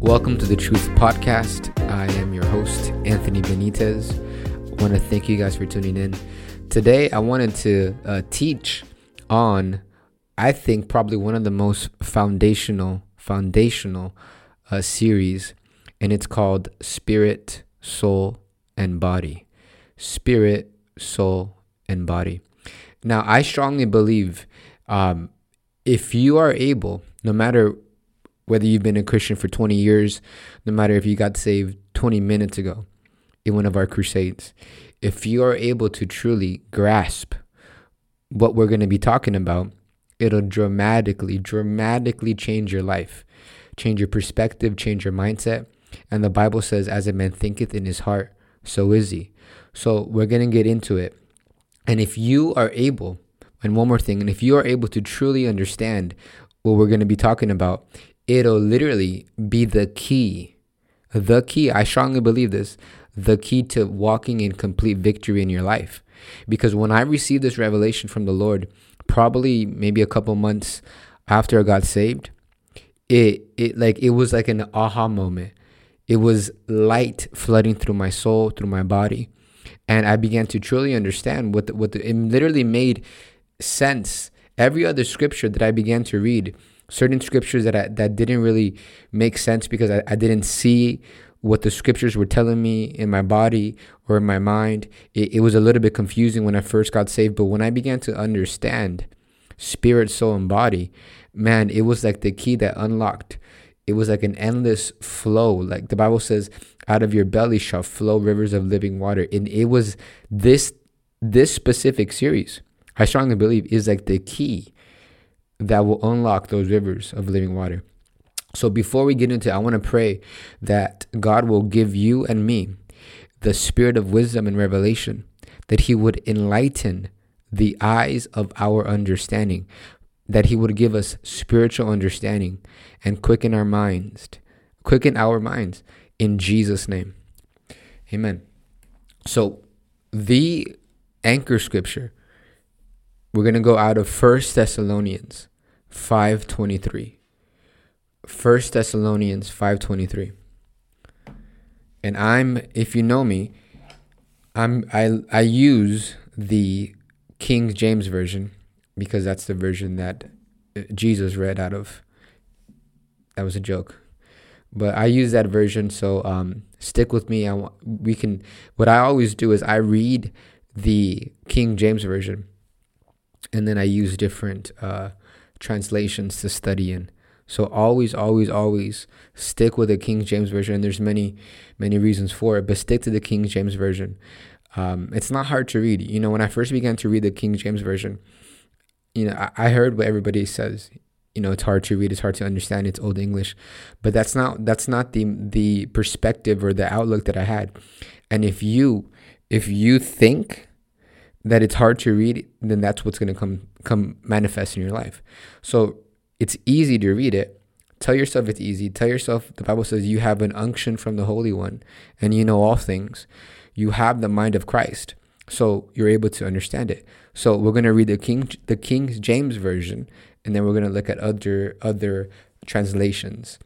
Welcome to the Truth Podcast. I am your host, Anthony Benitez. I want to thank you guys for tuning in. Today, I wanted to uh, teach on, I think, probably one of the most foundational, foundational uh, series, and it's called Spirit, Soul, and Body. Spirit, Soul, and Body. Now, I strongly believe um, if you are able, no matter whether you've been a Christian for 20 years, no matter if you got saved 20 minutes ago in one of our crusades, if you are able to truly grasp what we're going to be talking about, it'll dramatically, dramatically change your life, change your perspective, change your mindset. And the Bible says, as a man thinketh in his heart, so is he. So we're going to get into it. And if you are able, and one more thing, and if you are able to truly understand what we're going to be talking about, it'll literally be the key. The key, I strongly believe this, the key to walking in complete victory in your life. Because when I received this revelation from the Lord, probably maybe a couple months after I got saved, it it like it was like an aha moment. It was light flooding through my soul, through my body, and I began to truly understand what the, what the, it literally made sense. Every other scripture that I began to read certain scriptures that I, that didn't really make sense because I, I didn't see what the scriptures were telling me in my body or in my mind. It, it was a little bit confusing when I first got saved, but when I began to understand spirit, soul, and body, man, it was like the key that unlocked. It was like an endless flow. Like the Bible says, out of your belly shall flow rivers of living water. And it was this this specific series, I strongly believe, is like the key that will unlock those rivers of living water. So before we get into it, I want to pray that God will give you and me the spirit of wisdom and revelation, that He would enlighten the eyes of our understanding, that He would give us spiritual understanding and quicken our minds, quicken our minds in Jesus' name. Amen. So the anchor scripture, we're going to go out of First Thessalonians 5:23. 1 Thessalonians 5:23. And I'm if you know me, I'm I I use the King James version because that's the version that uh, Jesus read out of. That was a joke. But I use that version so um stick with me. I we can what I always do is I read the King James version and then I use different uh translations to study in. So always, always, always stick with the King James version. And there's many, many reasons for it, but stick to the King James version. Um, it's not hard to read. You know, when I first began to read the King James version, you know, I, I heard what everybody says. You know, it's hard to read. It's hard to understand. It's old English, but that's not that's not the the perspective or the outlook that I had. And if you if you think that it's hard to read, then that's what's going to come come manifest in your life. So it's easy to read it. Tell yourself it's easy. Tell yourself the Bible says you have an unction from the Holy One and you know all things. You have the mind of Christ. So you're able to understand it. So we're going to read the King the King James version and then we're going to look at other other translations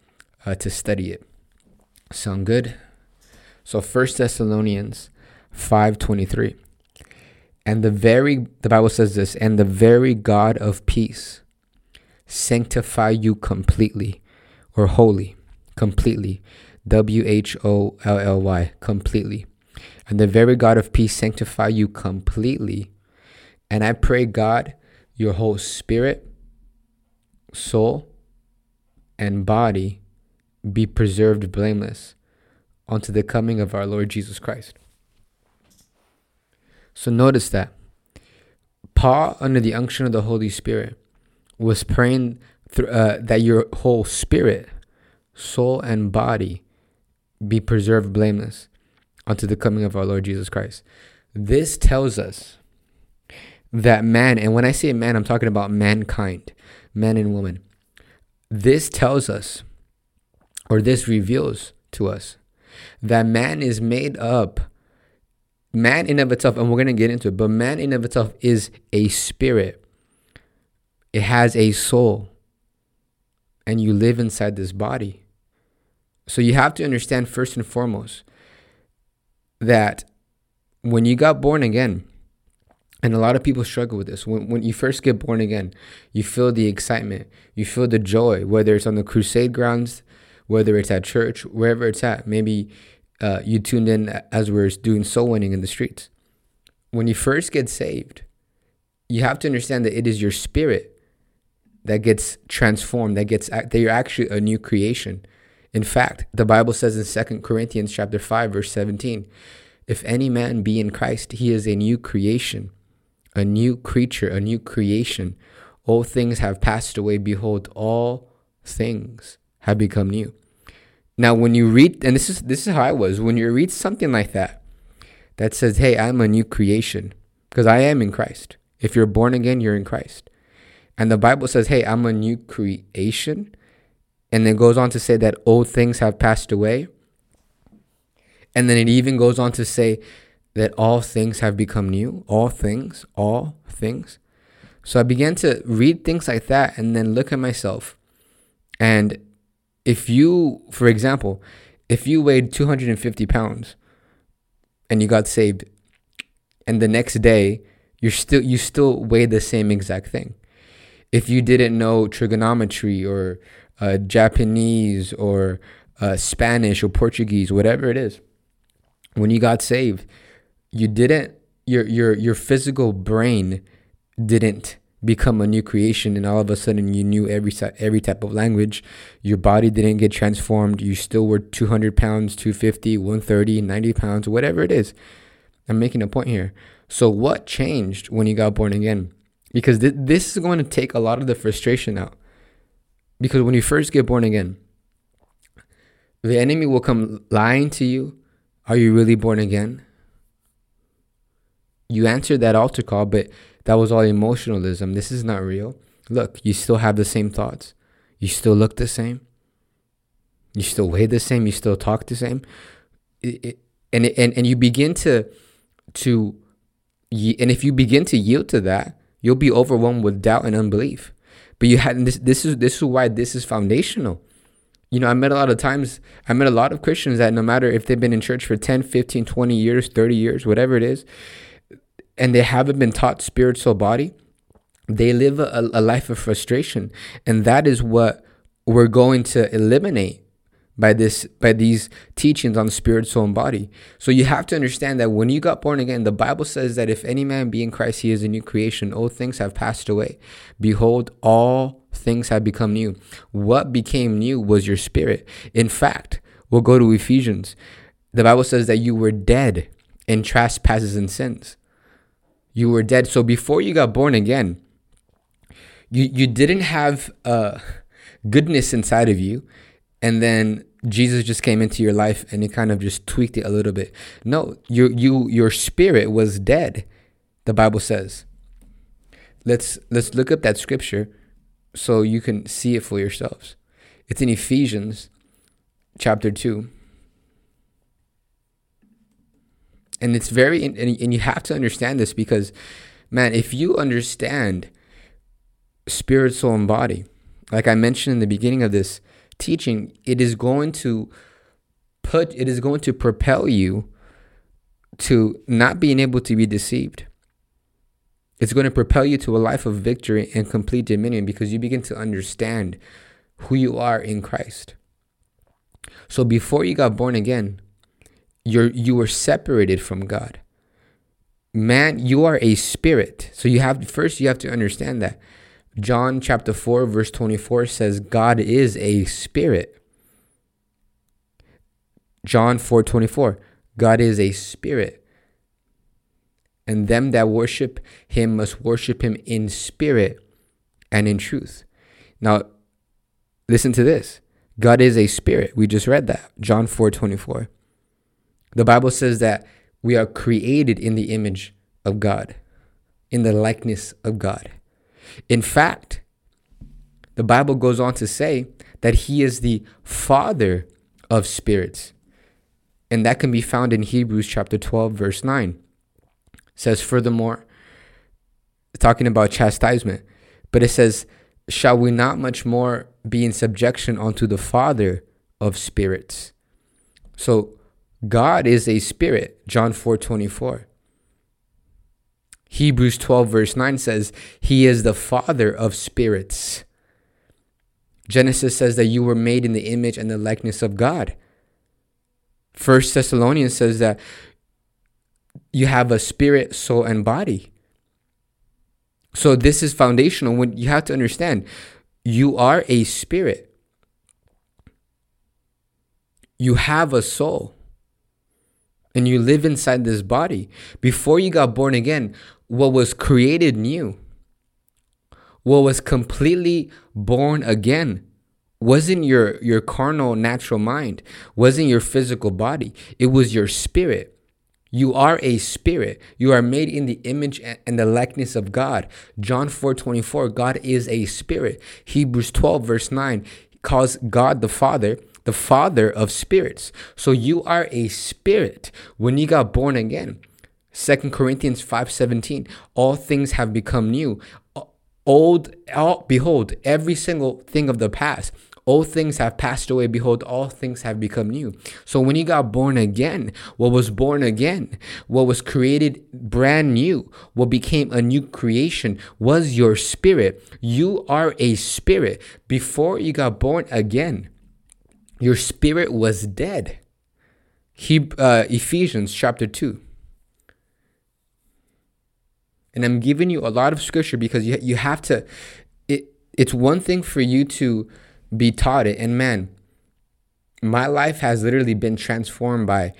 uh, to study it. Sound good? So First Thessalonians 5:23. And the very, the Bible says this, and the very God of peace sanctify you completely or wholly, completely. W H O L L Y, completely. And the very God of peace sanctify you completely. And I pray, God, your whole spirit, soul, and body be preserved blameless unto the coming of our Lord Jesus Christ. So notice that Paul, under the unction of the Holy Spirit, was praying th- uh, that your whole spirit, soul, and body be preserved blameless unto the coming of our Lord Jesus Christ. This tells us that man, and when I say man, I'm talking about mankind, man and woman. This tells us, or this reveals to us, that man is made up man in of itself, and we're gonna get into it, but man in of itself is a spirit. It has a soul, and you live inside this body. So you have to understand first and foremost that when you got born again, and a lot of people struggle with this. When, when you first get born again, you feel the excitement, you feel the joy, whether it's on the crusade grounds, whether it's at church, wherever it's at. Maybe uh, you tuned in as we're doing soul winning in the streets. When you first get saved, you have to understand that it is your spirit that gets transformed, that gets that you're actually a new creation. In fact, the Bible says in Second Corinthians chapter 5 verse 17, if any man be in Christ, he is a new creation a new creature, a new creation. All things have passed away. Behold, all things have become new. Now, when you read, and this is this is how I was, when you read something like that, that says, "Hey, I'm a new creation," because I am in Christ. If you're born again, you're in Christ. And the Bible says, "Hey, I'm a new creation," and then goes on to say that old things have passed away. And then it even goes on to say that all things have become new. All things, all things. So I began to read things like that and then look at myself. And if you, for example, if you weighed 250 pounds and you got saved, and the next day you're still you still weigh the same exact thing. If you didn't know trigonometry or uh, Japanese or uh, Spanish or Portuguese, whatever it is, when you got saved, you didn't your your your physical brain didn't become a new creation and all of a sudden you knew every every type of language. Your body didn't get transformed. You still were 200 pounds 250 130 90 pounds whatever it is. I'm making a point here. So what changed when you got born again? Because th- this is going to take a lot of the frustration out. Because when you first get born again the enemy will come lying to you are you really born again? You answered that altar call, but that was all emotionalism. This is not real. Look, you still have the same thoughts. You still look the same. You still weigh the same. You still talk the same. And, and, and you begin to, to, and if you begin to yield to that, you'll be overwhelmed with doubt and unbelief. But you had this. This is this is why this is foundational. You know, I met a lot of times. I met a lot of Christians that no matter if they've been in church for 10, 15, 20 years, 30 years, whatever it is, and they haven't been taught spirit, soul, body, they live a, a life of frustration. And that is what we're going to eliminate by this by these teachings on spirit soul and body. So you have to understand that when you got born again the bible says that if any man be in christ he is a new creation. Old things have passed away. Behold all things have become new. What became new was your spirit. In fact we'll go to ephesians. The bible says that you were dead in trespasses and sins you were dead. So before you got born again, you you didn't have uh, goodness inside of you, and then Jesus just came into your life and he kind of just tweaked it a little bit. No, your you your spirit was dead. The Bible says. Let's let's look up that scripture so you can see it for yourselves. It's in Ephesians chapter 2 and it's very and, and you have to understand this because man if you understand spirit soul and body like i mentioned in the beginning of this teaching it is going to put it is going to propel you to not being able to be deceived it's going to propel you to a life of victory and complete dominion because you begin to understand who you are in Christ. So before you got born again, you're you were separated from God. Man, you are a spirit. So you have first you have to understand that. John chapter 4 verse 24 says God is a spirit. John 4:24 God is a spirit. And them that worship him must worship him in spirit and in truth. Now listen to this. God is a spirit. We just read that. John 4:24. The Bible says that we are created in the image of God, in the likeness of God. In fact, the Bible goes on to say that He is the Father of spirits. And that can be found in Hebrews chapter 12, verse 9. It says, furthermore, talking about chastisement, but it says, Shall we not much more be in subjection unto the Father of spirits. So God is a spirit, John 4 24. Hebrews 12, verse 9 says, He is the Father of spirits. Genesis says that you were made in the image and the likeness of God. First Thessalonians says that you have a spirit, soul, and body. So this is foundational when you have to understand you are a spirit. You have a soul. And you live inside this body. Before you got born again, what was created new, what was completely born again, wasn't your, your carnal natural mind, wasn't your physical body, it was your spirit. You are a spirit. You are made in the image and the likeness of God. John 4 24, God is a spirit. Hebrews 12, verse 9, calls God the Father the Father of spirits. So you are a spirit when you got born again. Second Corinthians 5:17 All things have become new old all, behold every single thing of the past Old things have passed away. Behold, all things have become new. So when you got born again, what was born again, what was created brand new, what became a new creation was your spirit. You are a spirit. Before you got born again, your spirit was dead. He, uh, Ephesians chapter 2. And I'm giving you a lot of scripture because you, you have to, it, it's one thing for you to be taught it. And man, my life has literally been transformed by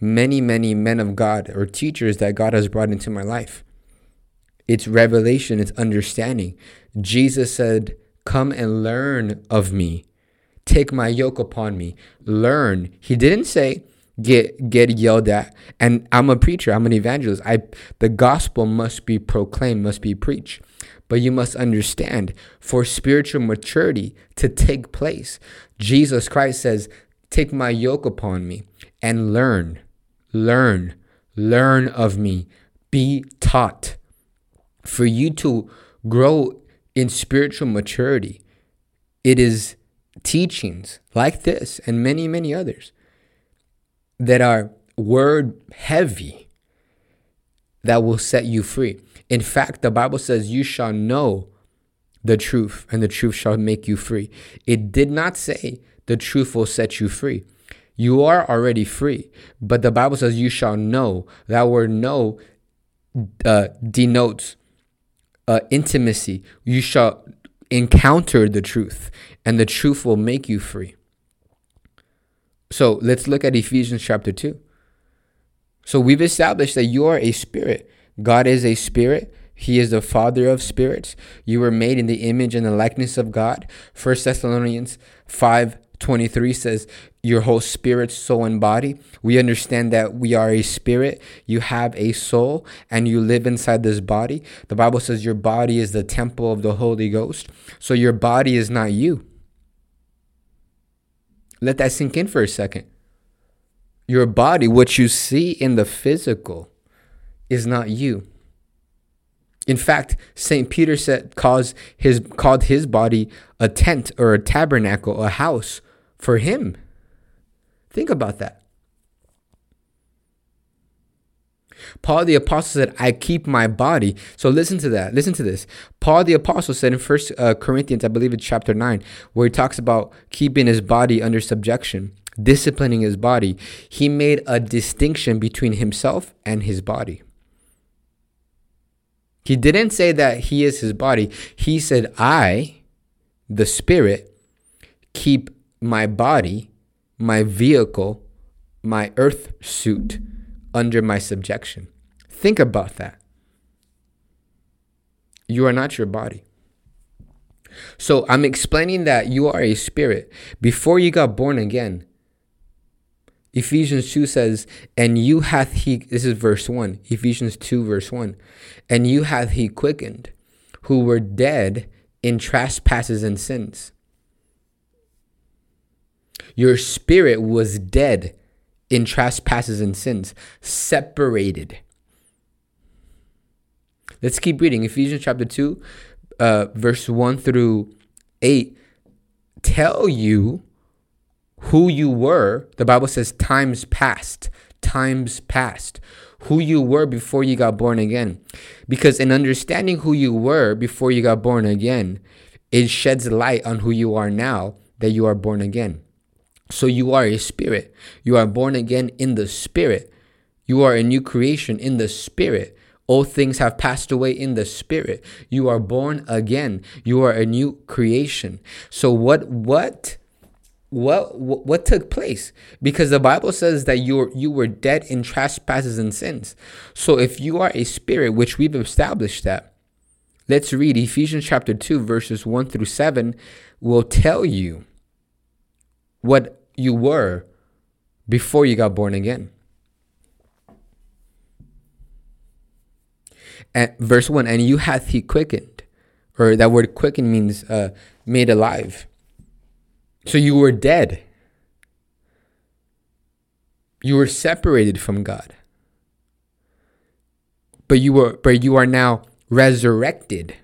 many, many men of God or teachers that God has brought into my life. It's revelation, it's understanding. Jesus said, Come and learn of me. Take my yoke upon me. Learn. He didn't say, get get yelled at. And i'm a preacher. I'm an evangelist. I the gospel must be proclaimed must be preached. But you must understand for spiritual maturity to take place, Jesus Christ says, Take my yoke upon me and learn, learn, learn of me, be taught. For you to grow in spiritual maturity, it is teachings like this and many, many others that are word heavy that will set you free. In fact, the Bible says, You shall know the truth, and the truth shall make you free. It did not say the truth will set you free. You are already free, but the Bible says, You shall know. That word know uh, denotes uh, intimacy. You shall encounter the truth, and the truth will make you free. So let's look at Ephesians chapter 2. So we've established that you are a spirit. God is a spirit. He is the father of spirits. You were made in the image and the likeness of God. First Thessalonians 5 23 says, Your whole spirit, soul, and body. We understand that we are a spirit. You have a soul, and you live inside this body. The Bible says your body is the temple of the Holy Ghost. So your body is not you. Let that sink in for a second. Your body, what you see in the physical, is not you. In fact, St. Peter said calls his called his body a tent or a tabernacle, a house for him. Think about that. Paul the apostle said, "I keep my body." So listen to that. Listen to this. Paul the apostle said in First uh, Corinthians, I believe it's chapter nine, where he talks about keeping his body under subjection, disciplining his body. He made a distinction between himself and his body. He didn't say that he is his body. He said, I, the spirit, keep my body, my vehicle, my earth suit under my subjection. Think about that. You are not your body. So I'm explaining that you are a spirit. Before you got born again, Ephesians 2 says, And you hath he, this is verse 1, Ephesians 2, verse 1, and you hath he quickened, who were dead in trespasses and sins. Your spirit was dead in trespasses and sins, separated. Let's keep reading. Ephesians chapter 2, uh, verse 1 through 8 tell you who you were, the Bible says times past, times past, who you were before you got born again. Because in understanding who you were before you got born again, it sheds light on who you are now that you are born again. So you are a spirit. You are born again in the spirit. You are a new creation in the spirit. All things have passed away in the spirit. You are born again. You are a new creation. So what what what what took place? Because the Bible says that you were, you were dead in trespasses and sins. So if you are a spirit, which we've established that, let's read Ephesians chapter 2 verses 1 through 7 will tell you what you were before you got born again. And verse 1 And you hath he quickened, or that word quickened means uh, made alive. So you were dead. You were separated from God. But you were but you are now resurrected.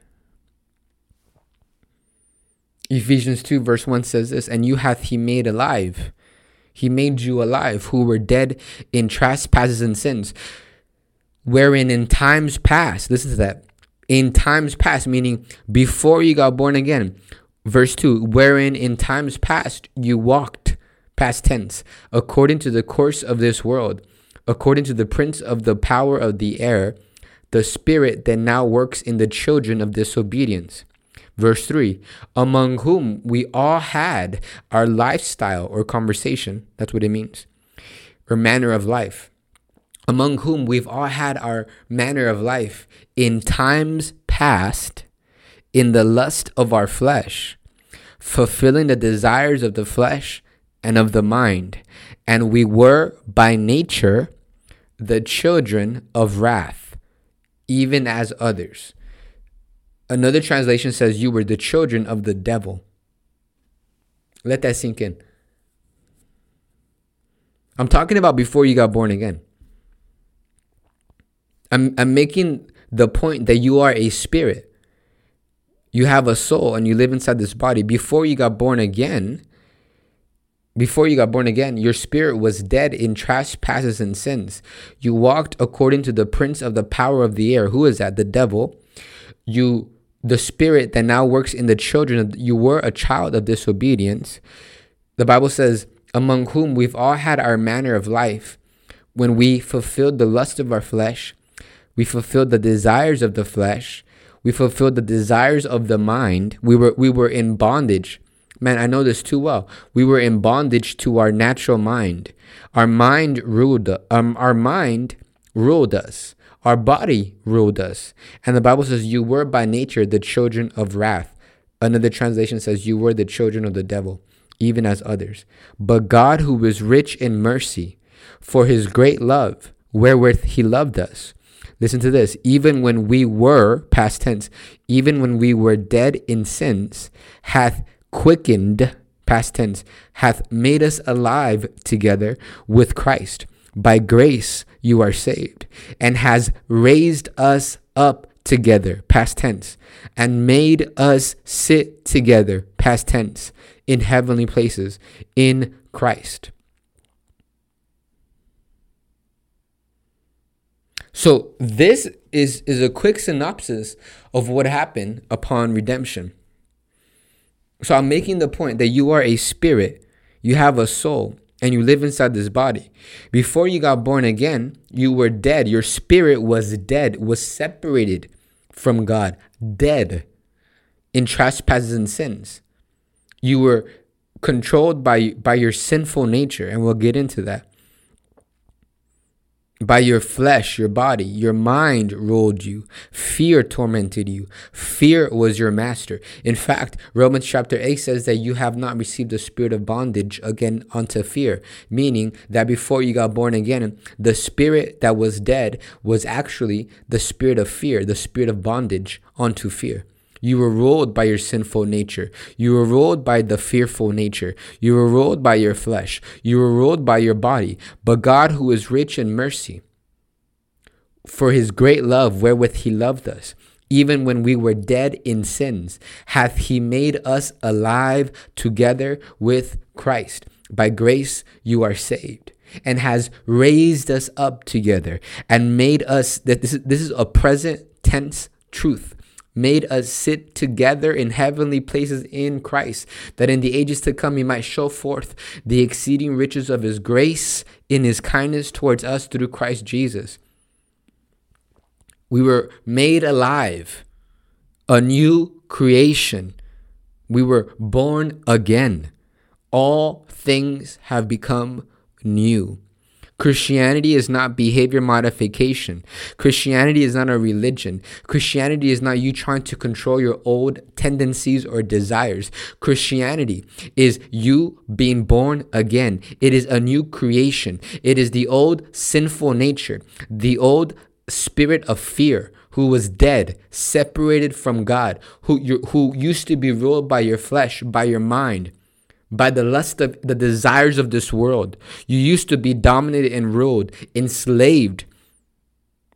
Ephesians 2 verse 1 says this, and you hath he made alive. He made you alive who were dead in trespasses and sins wherein in times past, listen to that, in times past, meaning before you got born again, verse 2, wherein in times past you walked, past tense, according to the course of this world, according to the prince of the power of the air, the spirit that now works in the children of disobedience. Verse 3 Among whom we all had our lifestyle or conversation, that's what it means, or manner of life among whom we've all had our manner of life in times past in the lust of our flesh, fulfilling the desires of the flesh and of the mind. And we were by nature the children of wrath, even as others. Another translation says, You were the children of the devil. Let that sink in. I'm talking about before you got born again. I'm, I'm making the point that you are a spirit. You have a soul and you live inside this body. Before you got born again, before you got born again, your spirit was dead in trespasses and sins. You walked according to the prince of the power of the air. Who is that? The devil. You, the spirit that now works in the children of, you were a child of disobedience. The Bible says, among whom we've all had our manner of life when we fulfilled the lust of our flesh we fulfilled the desires of the flesh. We fulfilled the desires of the mind. We were we were in bondage. Man, I know this too well. We were in bondage to our natural mind. Our mind ruled um, our mind ruled us. Our body ruled us. And the Bible says you were by nature the children of wrath. Another translation says you were the children of the devil, even as others. But God who is rich in mercy, for his great love, wherewith he loved us, Listen to this. Even when we were, past tense, even when we were dead in sins, hath quickened, past tense, hath made us alive together with Christ. By grace you are saved, and has raised us up together, past tense, and made us sit together, past tense, in heavenly places in Christ. So this is is a quick synopsis of what happened upon redemption. So I'm making the point that you are a spirit, you have a soul, and you live inside this body. Before you got born again, you were dead. Your spirit was dead, was separated from God, dead in trespasses and sins. You were controlled by by your sinful nature, and we'll get into that by your flesh, your body, your mind ruled you. Fear tormented you. Fear was your master. In fact, Romans chapter 8 says that you have not received the spirit of bondage again unto fear, meaning that before you got born again, the spirit that was dead was actually the spirit of fear, the spirit of bondage unto fear. You were ruled by your sinful nature. You were ruled by the fearful nature. You were ruled by your flesh. You were ruled by your body. But God, who is rich in mercy, for his great love wherewith he loved us, even when we were dead in sins, hath he made us alive together with Christ. By grace you are saved and has raised us up together and made us that this is, this is a present tense truth made us sit together in heavenly places in Christ, that in the ages to come he might show forth the exceeding riches of his grace in his kindness towards us through Christ Jesus. We were made alive, a new creation. We were born again. All things have become new. Christianity is not behavior modification. Christianity is not a religion. Christianity is not you trying to control your old tendencies or desires. Christianity is you being born again. It is a new creation. It is the old sinful nature, the old spirit of fear who was dead, separated from God, who, who used to be ruled by your flesh, by your mind by the lust of the desires of this world. You used to be dominated and ruled, enslaved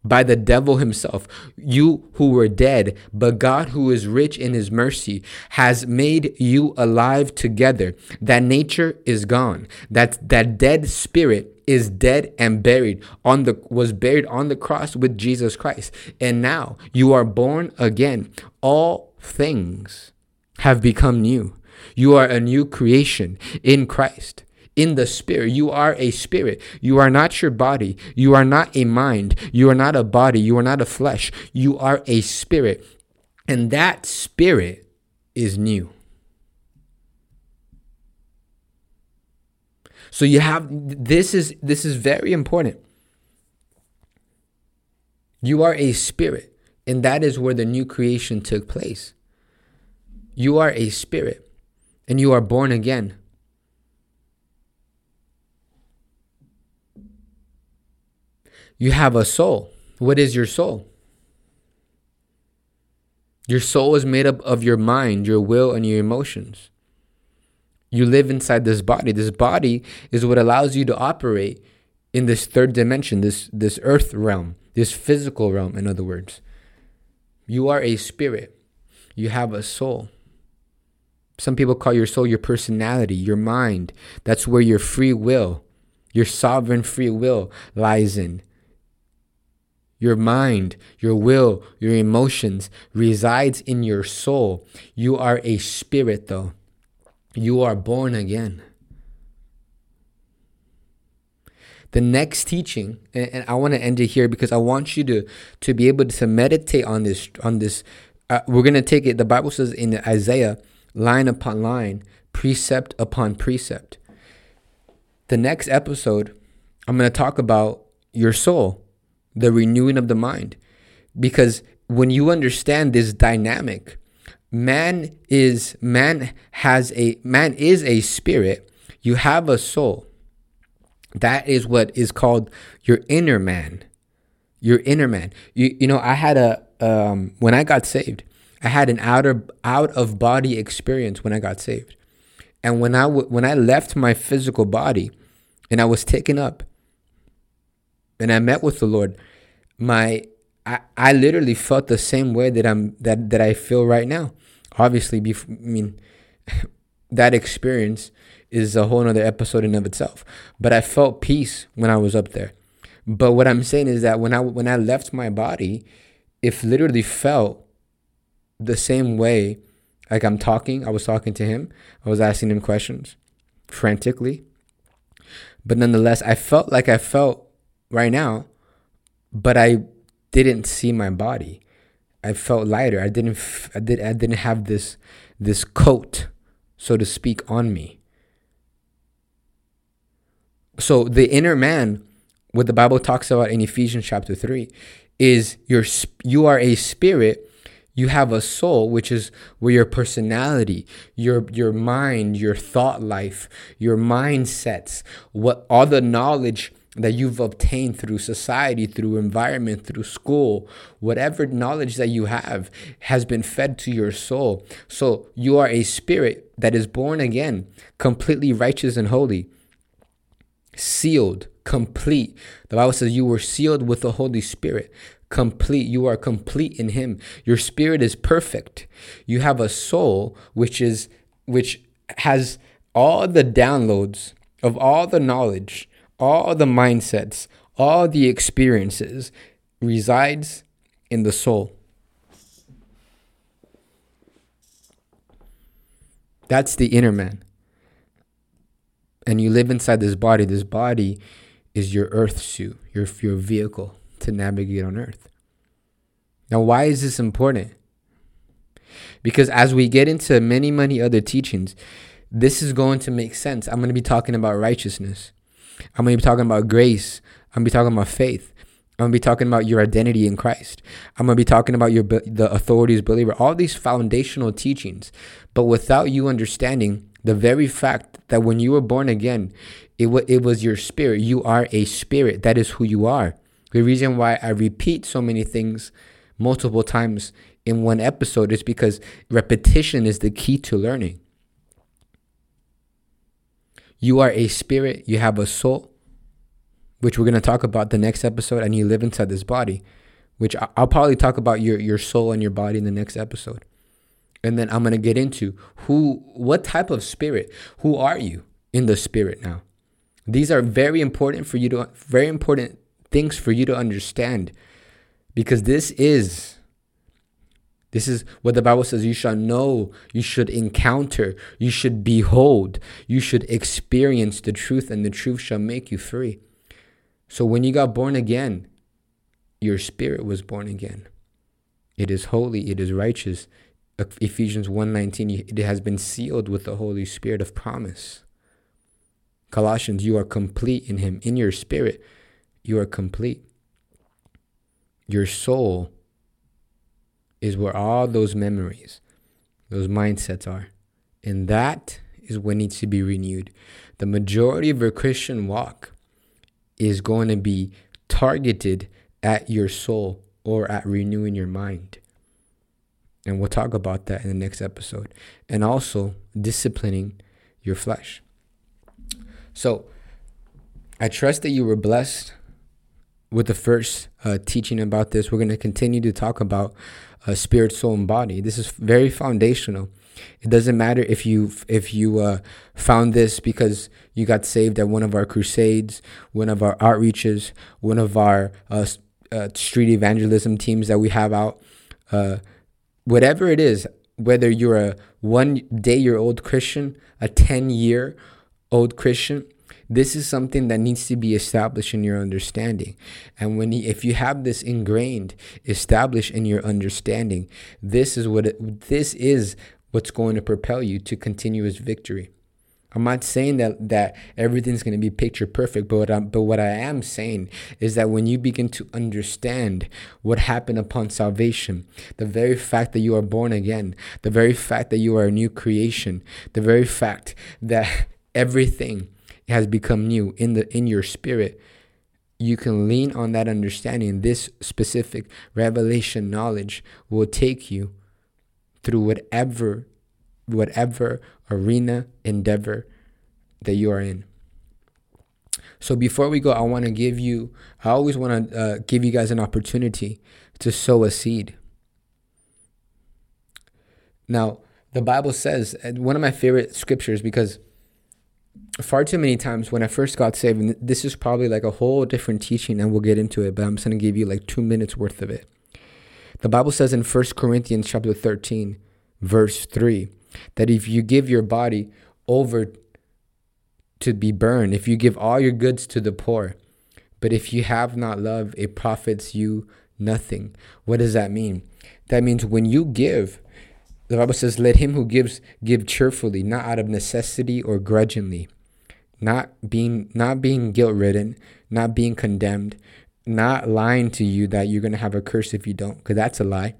by the devil himself. You who were dead, but God, who is rich in his mercy, has made you alive together. That nature is gone. That that dead spirit is dead and buried on the was buried on the cross with Jesus Christ. And now you are born again. All things have become new. You are a new creation in Christ. In the spirit. You are a spirit. You are not your body. You are not a mind. You are not a body. You are not a flesh. You are a spirit. And that spirit is new. So you have this is this is very important. You are a spirit, and that is where the new creation took place. You are a spirit and you are born again. You have a soul. What is your soul? Your soul is made up of your mind, your will, and your emotions. You live inside this body. This body is what allows you to operate in this third dimension, this, this earth realm, this physical realm, in other words. You are a spirit, you have a soul. Some people call your soul your personality, your mind. That's where your free will, your sovereign free will lies in. Your mind, your will, your emotions resides in your soul. You are a spirit, though. You are born again. The next teaching, and, I want to end it here because I want you to to be able to meditate on this. On this, uh, we're gonna take it. The Bible says in Isaiah line upon line, precept upon precept. The next episode, I'm going to talk about your soul, the renewing of the mind. Because when you understand this dynamic, man is man has a man is a spirit, you have a soul. That is what is called your inner man. Your inner man. You you know, I had a um when I got saved, I had an outer out of body experience when I got saved. And when I w- when I left my physical body and I was taken up and I met with the Lord, my I, I literally felt the same way that I'm that that I feel right now. Obviously, before, I mean that experience is a whole other episode in of itself. But I felt peace when I was up there. But what I'm saying is that when I when I left my body, it literally felt the same way like I'm talking, I was talking to him, I was asking him questions frantically. But nonetheless, I felt like I felt right now, but I didn't see my body. I felt lighter. I didn't I did I didn't have this this coat, so to speak, on me. So the inner man, what the Bible talks about in Ephesians chapter 3, is your you are a spirit you have a soul which is where your personality your your mind your thought life your mindsets what all the knowledge that you've obtained through society through environment through school whatever knowledge that you have has been fed to your soul. So you are a spirit that is born again completely righteous and holy sealed complete. The bible says you were sealed with the holy spirit complete. You are complete in him. Your spirit is perfect. You have a soul which is which has all the downloads of all the knowledge, all the mindsets, all the experiences resides in the soul. That's the inner man. And you live inside this body. This body is your earth suit, your, your vehicle to navigate on earth. Now, why is this important? Because as we get into many, many other teachings, this is going to make sense. I'm going to be talking about righteousness. I'm going to be talking about grace. I'm going to be talking about faith. I'm going to be talking about your identity in Christ. I'm going to be talking about your the authorities believer. All these foundational teachings. But without you understanding the very fact that when you were born again, it, w- it was your spirit. You are a spirit. That is who you are. The reason why I repeat so many things multiple times in one episode is because repetition is the key to learning. You are a spirit, you have a soul, which we're going to talk about the next episode, and you live inside this body, which I'll probably talk about your, your soul and your body in the next episode. And then I'm going to get into who, what type of spirit, who are you in the spirit now? These are very important for you to, very important things for you to understand because this is this is what the Bible says you shall know, you should encounter, you should behold, you should experience the truth, and the truth shall make you free. So when you got born again, your spirit was born again. It is holy, it is righteous. Ephesians 1:19 it has been sealed with the Holy Spirit of promise. Colossians you are complete in him in your spirit you are complete. Your soul is where all those memories, those mindsets are. And that is what needs to be renewed. The majority of your Christian walk is going to be targeted at your soul or at renewing your mind. And we'll talk about that in the next episode. And also disciplining your flesh. So I trust that you were blessed with the first uh, teaching about this. We're going to continue to talk about uh, spirit, soul, and body. This is very foundational. It doesn't matter if you if you uh, found this because you got saved at one of our crusades, one of our outreaches, one of our uh, uh, street evangelism teams that we have out. Uh, whatever it is, whether you're a one day year old Christian, a ten year old Christian, this is something that needs to be established in your understanding. And when you, if you have this ingrained, established in your understanding, this is what it, this is what's going to propel you to continuous victory. I'm not saying that that everything's going to be picture perfect, but what I'm, but what I am saying is that when you begin to understand what happened upon salvation, the very fact that you are born again, the very fact that you are a new creation, the very fact that everything has become new in the in your spirit you can lean on that understanding. This specific revelation knowledge will take you through whatever whatever arena endeavor that you are in. So before we go i want to give you i always want to uh, give you guys an opportunity to sow a seed. Now the bible says one of my favorite scriptures because far too many times when I first got saved, and this is probably like a whole different teaching, and we'll get into it, but I'm just going to give you like two minutes worth of it. The Bible says in 1 Corinthians chapter 13, verse 3, that if you give your body over to be burned, if you give all your goods to the poor, but if you have not love, it profits you nothing. What does that mean? That means when you give, the Bible says, let him who gives give cheerfully, not out of necessity or grudgingly not being not being guilt ridden, not being condemned, not lying to you that you're going to have a curse if you don't, because that's a lie.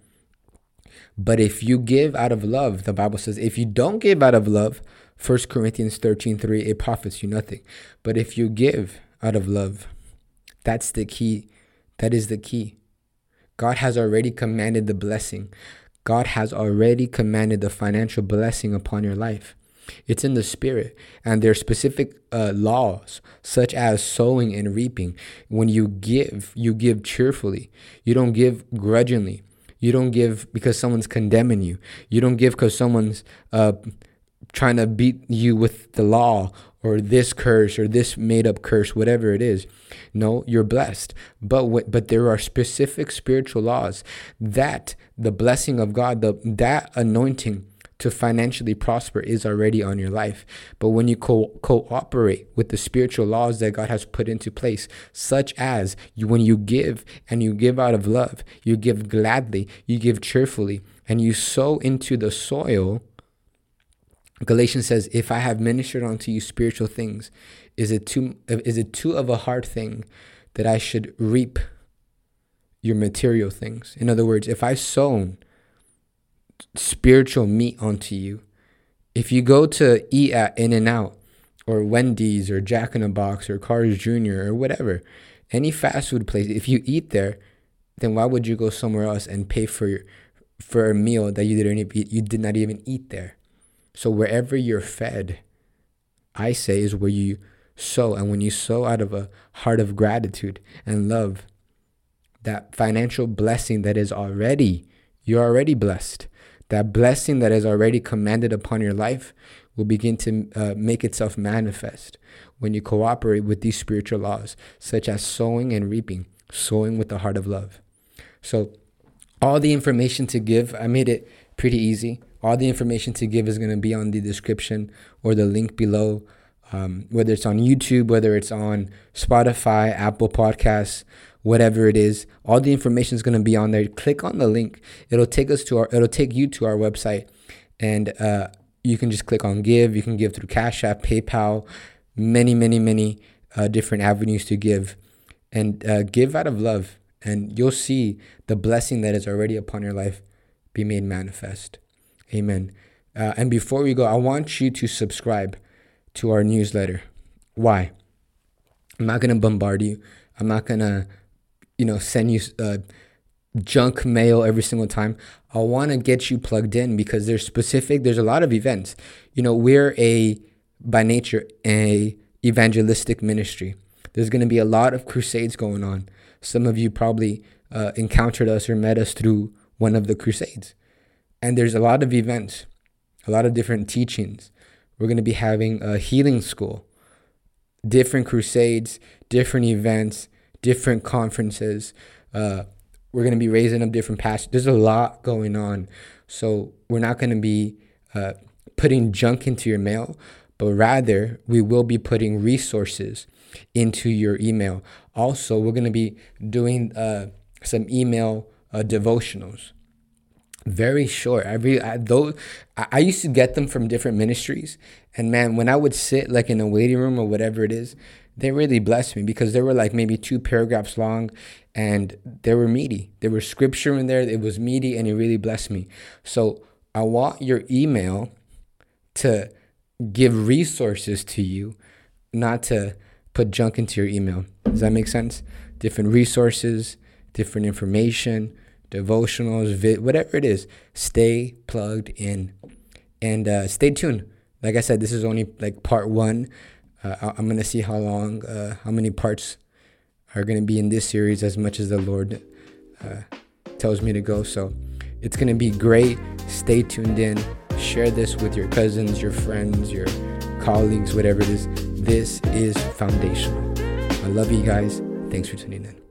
But if you give out of love, the Bible says, if you don't give out of love, 1 Corinthians 13 3, it profits you nothing. But if you give out of love, that's the key. That is the key. God has already commanded the blessing. God has already commanded the financial blessing upon your life. It's in the spirit. And there are specific uh, laws, such as sowing and reaping. When you give, you give cheerfully. You don't give grudgingly. You don't give because someone's condemning you. You don't give because someone's uh, trying to beat you with the law or this curse or this made up curse, whatever it is. No, you're blessed. But what, but there are specific spiritual laws that the blessing of God, the that anointing to financially prosper is already on your life. But when you co- cooperate with the spiritual laws that God has put into place, such as you, when you give and you give out of love, you give gladly, you give cheerfully, and you sow into the soil Galatians says, "If I have ministered unto you spiritual things, is it too is it too of a hard thing that I should reap your material things? In other words, if I sown spiritual meat unto you, if you go to eat at In-N-Out or Wendy's or Jack in the Box or Carl's Jr. or whatever, any fast food place, if you eat there, then why would you go somewhere else and pay for your, for a meal that you didn't you did not even eat there? So wherever you're fed, I say is where you sow. And when you sow out of a heart of gratitude and love, that financial blessing that is already, you're already blessed. That blessing that is already commanded upon your life will begin to uh, make itself manifest when you cooperate with these spiritual laws, such as sowing and reaping, sowing with the heart of love. So, all the information to give, I made it pretty easy. All the information to give is going to be on the description or the link below, um, whether it's on YouTube, whether it's on Spotify, Apple Podcasts, whatever it is. All the information is going to be on there. Click on the link. It'll take us to our. It'll take you to our website, and uh, you can just click on give. You can give through Cash App, PayPal, many, many, many uh, different avenues to give, and uh, give out of love, and you'll see the blessing that is already upon your life be made manifest. Amen. Uh, and before we go, I want you to subscribe to our newsletter. Why? I'm not going to bombard you. I'm not going to, you know, send you uh, junk mail every single time. I want to get you plugged in because there's specific, there's a lot of events. You know, we're a, by nature, a evangelistic ministry. There's going to be a lot of crusades going on. Some of you probably uh, encountered us or met us through one of the crusades. And there's a lot of events, a lot of different teachings. We're going to be having a healing school, different crusades, different events, different conferences. Uh, we're going to be raising up different pastors. There's a lot going on. So we're not going to be uh, putting junk into your mail, but rather we will be putting resources into your email. Also, we're going to be doing uh, some email uh, devotionals very short. I really, I, I, I used to get them from different ministries, and man, when I would sit like in a waiting room or whatever it is, they really blessed me because they were like maybe two paragraphs long, and they were meaty. There was scripture in there. It was meaty, and it really blessed me. So I want your email to give resources to you, not to put junk into your email. Does that make sense? Different resources, different information devotionals, vid, whatever it is, stay plugged in and uh, stay tuned. Like I said, this is only like part one. Uh, I'm gonna see how long, uh, how many parts are gonna be in this series, as much as the Lord uh, tells me to go. So it's gonna be great. Stay tuned in. Share this with your cousins, your friends, your colleagues, whatever it is. This is foundational. I love you guys. Thanks for tuning in.